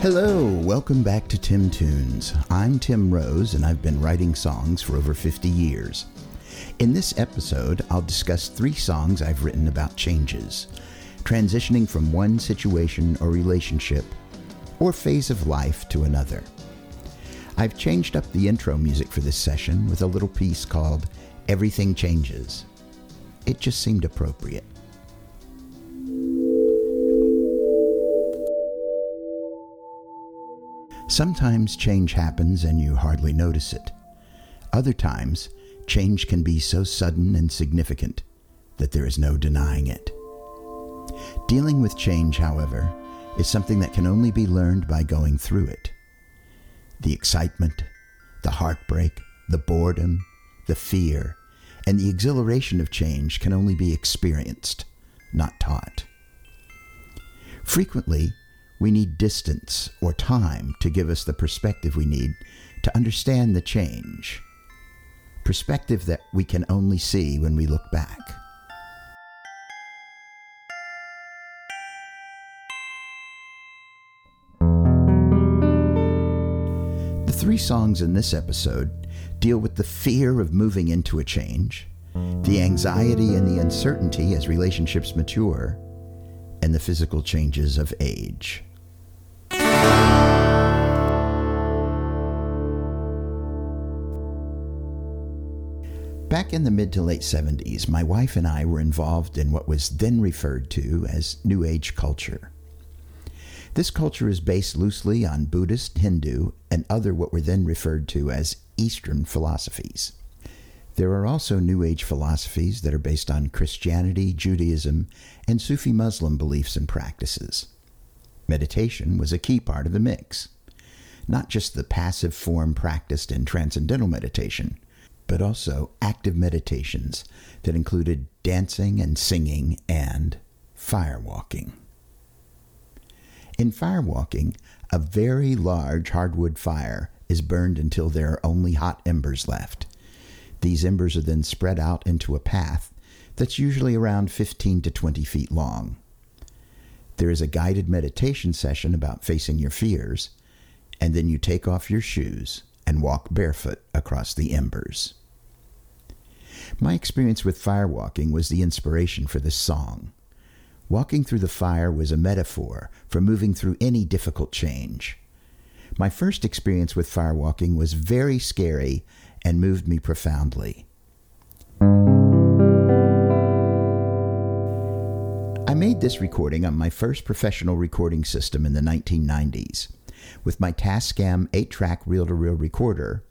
Hello, welcome back to Tim Tunes. I'm Tim Rose, and I've been writing songs for over 50 years. In this episode, I'll discuss three songs I've written about changes, transitioning from one situation or relationship or phase of life to another. I've changed up the intro music for this session with a little piece called Everything Changes. It just seemed appropriate. Sometimes change happens and you hardly notice it. Other times, change can be so sudden and significant that there is no denying it. Dealing with change, however, is something that can only be learned by going through it. The excitement, the heartbreak, the boredom, the fear, and the exhilaration of change can only be experienced, not taught. Frequently, we need distance or time to give us the perspective we need to understand the change. Perspective that we can only see when we look back. The three songs in this episode deal with the fear of moving into a change, the anxiety and the uncertainty as relationships mature, and the physical changes of age. Back in the mid to late 70s, my wife and I were involved in what was then referred to as New Age culture. This culture is based loosely on Buddhist, Hindu, and other what were then referred to as Eastern philosophies. There are also New Age philosophies that are based on Christianity, Judaism, and Sufi Muslim beliefs and practices. Meditation was a key part of the mix. Not just the passive form practiced in transcendental meditation, but also active meditations that included dancing and singing and firewalking. In firewalking, a very large hardwood fire is burned until there are only hot embers left. These embers are then spread out into a path that's usually around 15 to 20 feet long. There is a guided meditation session about facing your fears, and then you take off your shoes and walk barefoot across the embers. My experience with firewalking was the inspiration for this song. Walking through the fire was a metaphor for moving through any difficult change. My first experience with firewalking was very scary and moved me profoundly. Made this recording on my first professional recording system in the 1990s. With my Tascam 8 track reel to reel recorder,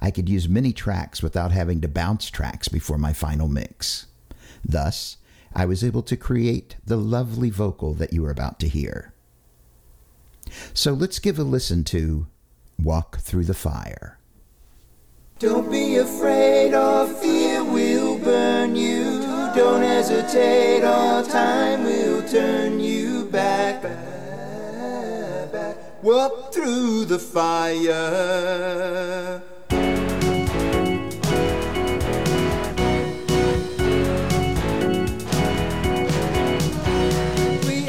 I could use many tracks without having to bounce tracks before my final mix. Thus, I was able to create the lovely vocal that you are about to hear. So let's give a listen to Walk Through the Fire. Don't be afraid or fear will burn you. Don't hesitate or time will turn you back. back, back. Through the fire. We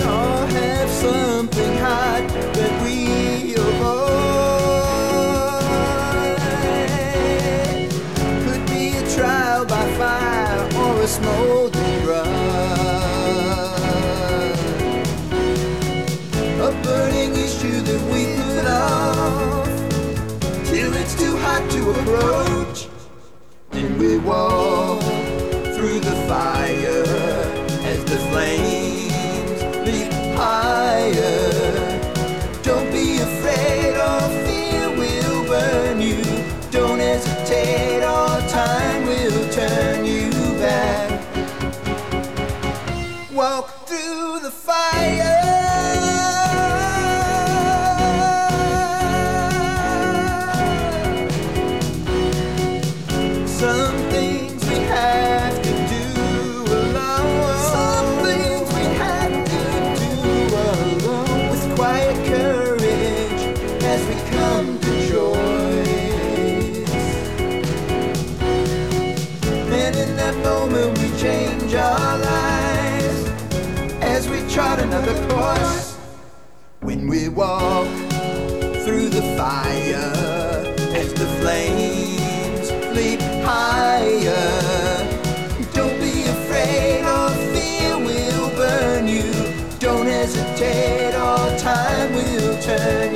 approach. Then we walk through the fire will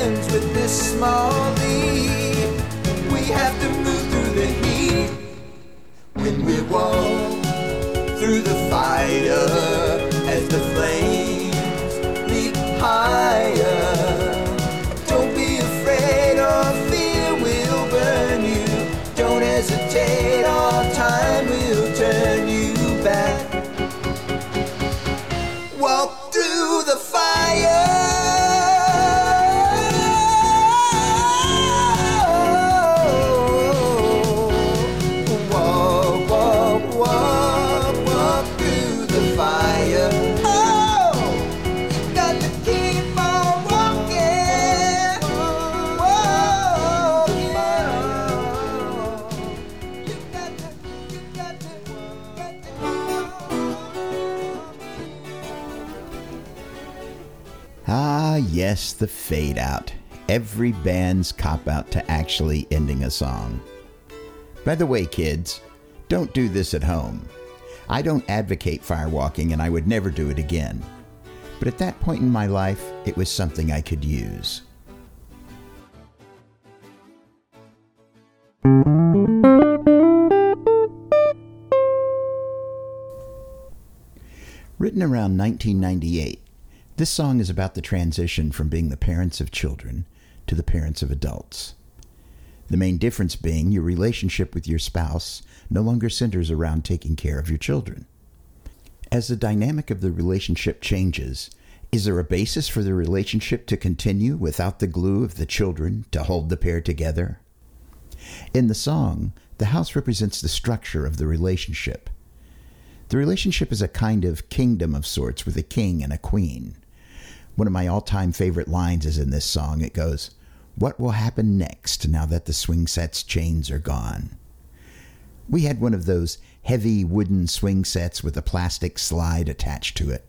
begins with this small leap. We have to move through the heat when we walk through the fire as the flames the fade out. Every band's cop out to actually ending a song. By the way, kids, don't do this at home. I don't advocate firewalking and I would never do it again. But at that point in my life, it was something I could use. Written around 1998, this song is about the transition from being the parents of children to the parents of adults. The main difference being your relationship with your spouse no longer centers around taking care of your children. As the dynamic of the relationship changes, is there a basis for the relationship to continue without the glue of the children to hold the pair together? In the song, the house represents the structure of the relationship. The relationship is a kind of kingdom of sorts with a king and a queen. One of my all time favorite lines is in this song. It goes, What will happen next now that the swing set's chains are gone? We had one of those heavy wooden swing sets with a plastic slide attached to it.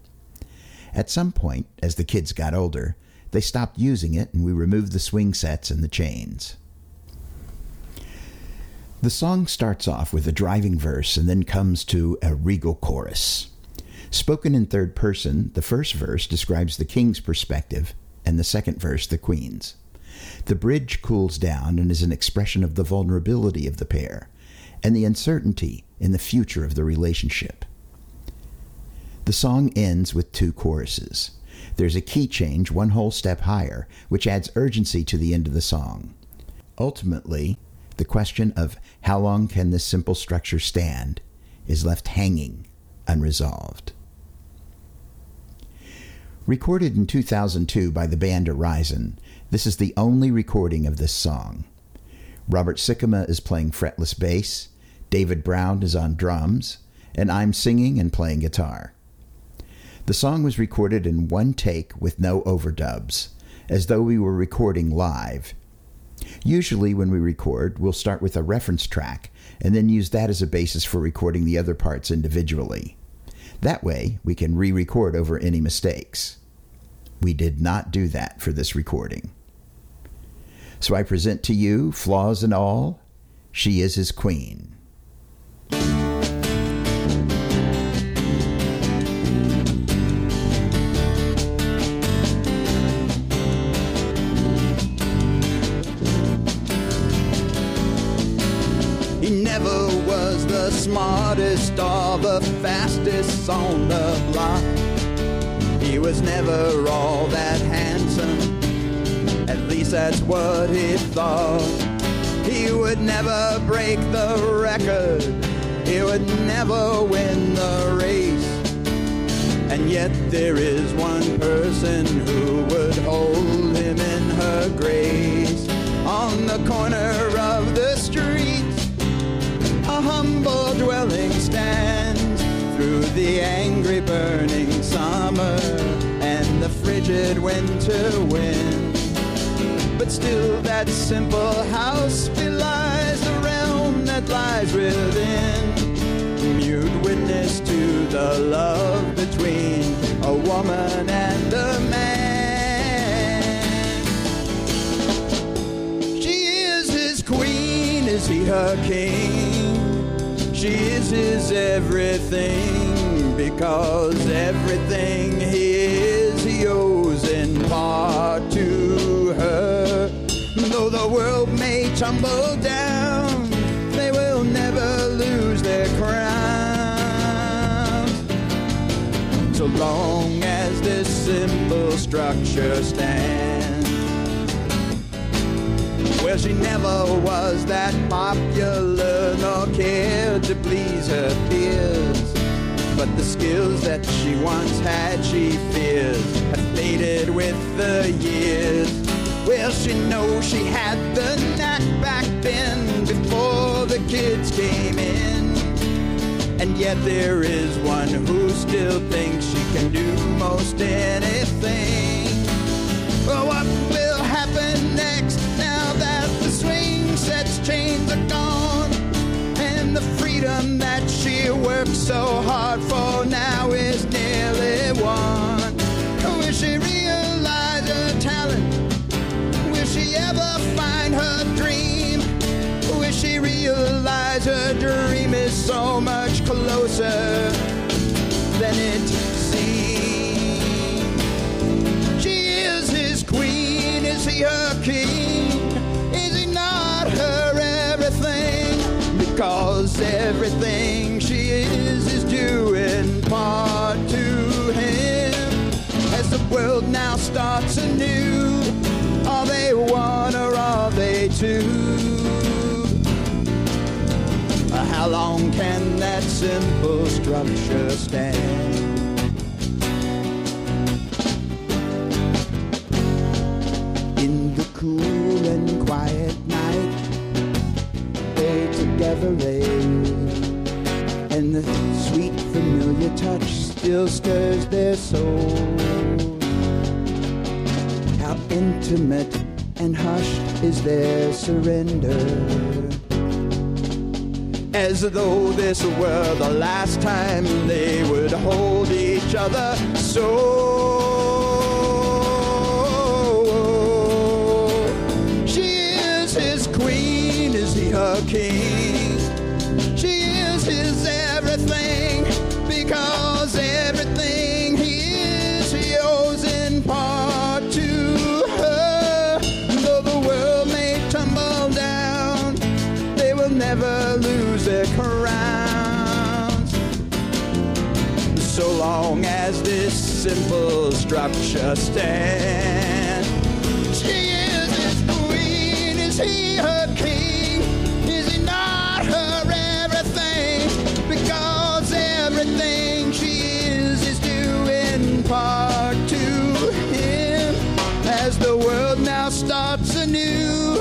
At some point, as the kids got older, they stopped using it and we removed the swing sets and the chains. The song starts off with a driving verse and then comes to a regal chorus. Spoken in third person, the first verse describes the king's perspective and the second verse the queen's. The bridge cools down and is an expression of the vulnerability of the pair and the uncertainty in the future of the relationship. The song ends with two choruses. There's a key change one whole step higher, which adds urgency to the end of the song. Ultimately, the question of how long can this simple structure stand is left hanging unresolved. Recorded in 2002 by the band Horizon, this is the only recording of this song. Robert Sikkema is playing fretless bass, David Brown is on drums, and I'm singing and playing guitar. The song was recorded in one take with no overdubs, as though we were recording live. Usually, when we record, we'll start with a reference track and then use that as a basis for recording the other parts individually. That way, we can re record over any mistakes. We did not do that for this recording. So I present to you, flaws and all, she is his queen. He never was the smartest or the fastest on the block. He was never all that handsome. At least that's what he thought. He would never break the record. He would never win the race. And yet there is one person who would hold him in her grace. On the corner of the street. A humble dwelling stands through the angry burning summer frigid winter wind. But still, that simple house belies the realm that lies within. Mute witness to the love between a woman and a man. She is his queen, is he her king? She is his everything because everything he the world may tumble down, they will never lose their crown. So long as this simple structure stands. Well, she never was that popular nor cared to please her peers. But the skills that she once had, she fears, have faded with the years. Well, she knows she had the knack back then before the kids came in. And yet there is one who still thinks she can do most anything. Well, what will happen next now that the swing sets chains are gone? And the freedom that she worked so hard for now is nearly won. Closer than it seems? She is his queen, is he her king? Is he not her everything? Because everything she is is due in part to him. As the world now starts anew, are they one or are they two? Simple structure stand? In the cool and quiet night, they together lay, and the sweet familiar touch still stirs their souls. How intimate and hushed is their surrender as though this were the last time they would hold each other so. Structure stand. She is his queen, is he her king? Is he not her everything? Because everything she is is due in part to him. As the world now starts anew,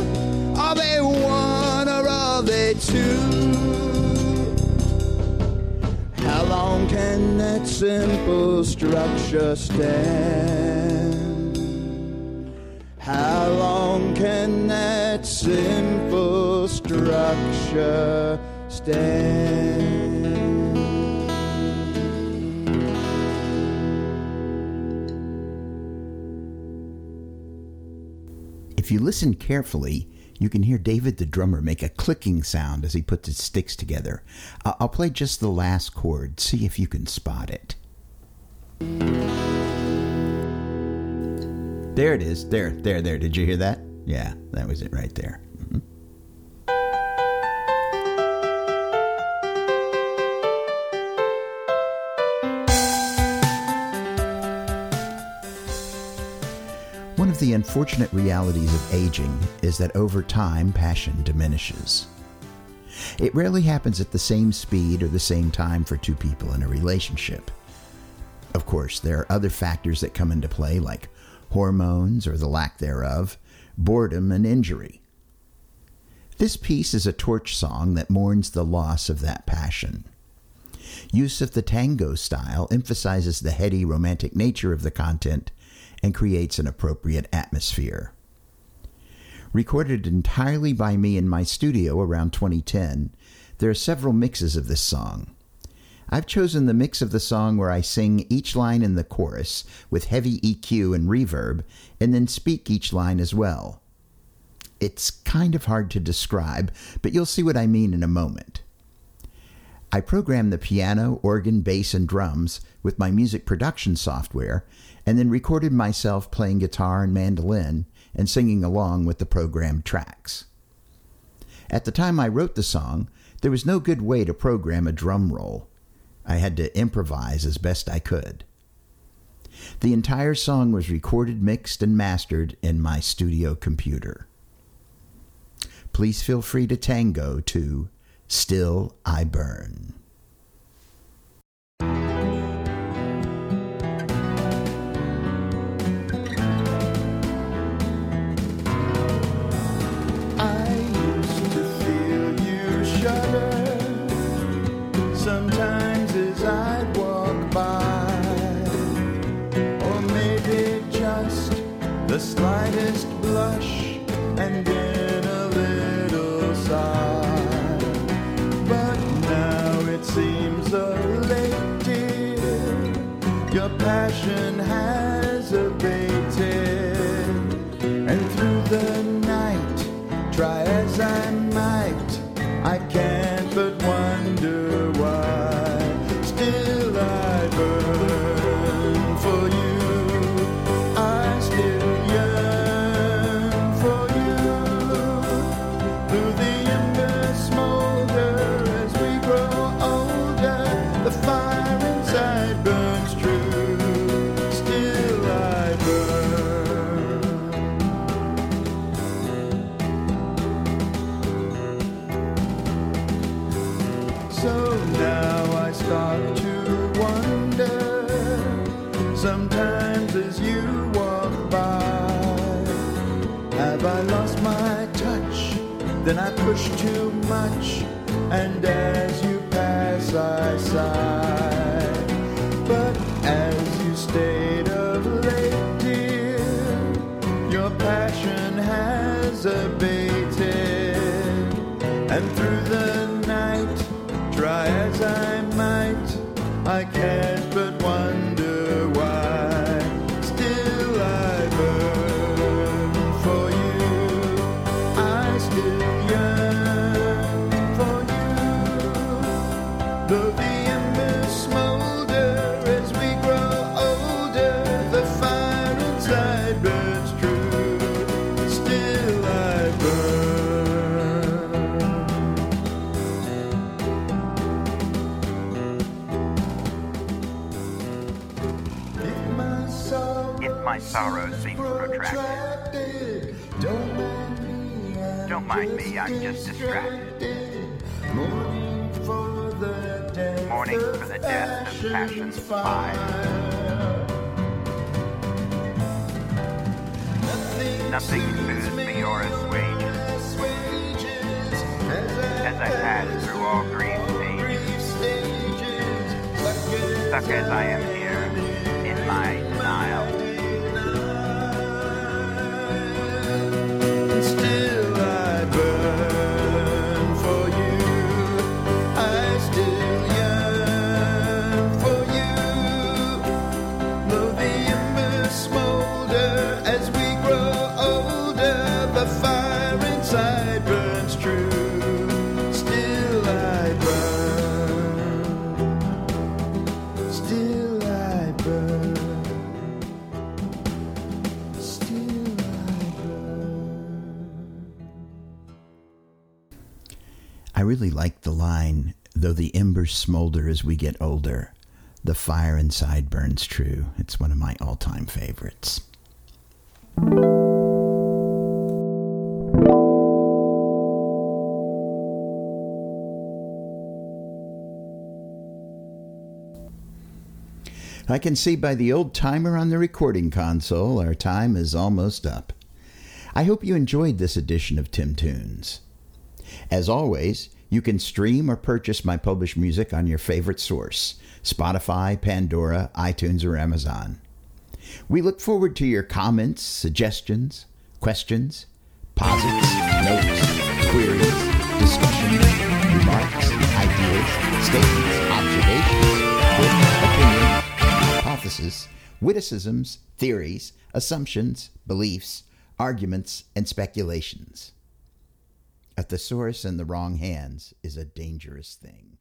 are they one or are they two? Simple structure stand? How long can that simple structure stand? If you listen carefully, you can hear David the drummer make a clicking sound as he puts his sticks together. I'll play just the last chord, see if you can spot it. There it is. There, there, there. Did you hear that? Yeah, that was it right there. Of the unfortunate realities of aging is that over time, passion diminishes. It rarely happens at the same speed or the same time for two people in a relationship. Of course, there are other factors that come into play, like hormones or the lack thereof, boredom, and injury. This piece is a torch song that mourns the loss of that passion. Use of the tango style emphasizes the heady romantic nature of the content and creates an appropriate atmosphere. Recorded entirely by me in my studio around 2010, there are several mixes of this song. I've chosen the mix of the song where I sing each line in the chorus with heavy EQ and reverb, and then speak each line as well. It's kind of hard to describe, but you'll see what I mean in a moment. I programmed the piano, organ, bass, and drums with my music production software, and then recorded myself playing guitar and mandolin and singing along with the programmed tracks. At the time I wrote the song, there was no good way to program a drum roll. I had to improvise as best I could. The entire song was recorded, mixed, and mastered in my studio computer. Please feel free to tango to Still I Burn. As you walk by, have I lost my touch? Then I push too much, and as you pass, I sigh. But as you stayed of late, dear, your passion has abated, and through the night, try as I might, I can't sorrow seems protracted, don't mind me, I'm just distracted. Mourning for the death of passion's fire. Nothing soothes me or assuages as I pass through all grief stages. Stuck as I am really like the line, though the embers smolder as we get older, the fire inside burns true. It's one of my all time favorites. I can see by the old timer on the recording console our time is almost up. I hope you enjoyed this edition of Tim Tunes. As always, you can stream or purchase my published music on your favorite source Spotify, Pandora, iTunes, or Amazon. We look forward to your comments, suggestions, questions, posits, notes, queries, discussions, remarks, ideas, statements, observations, opinions, hypotheses, witticisms, theories, assumptions, beliefs, arguments, and speculations. A source in the wrong hands is a dangerous thing.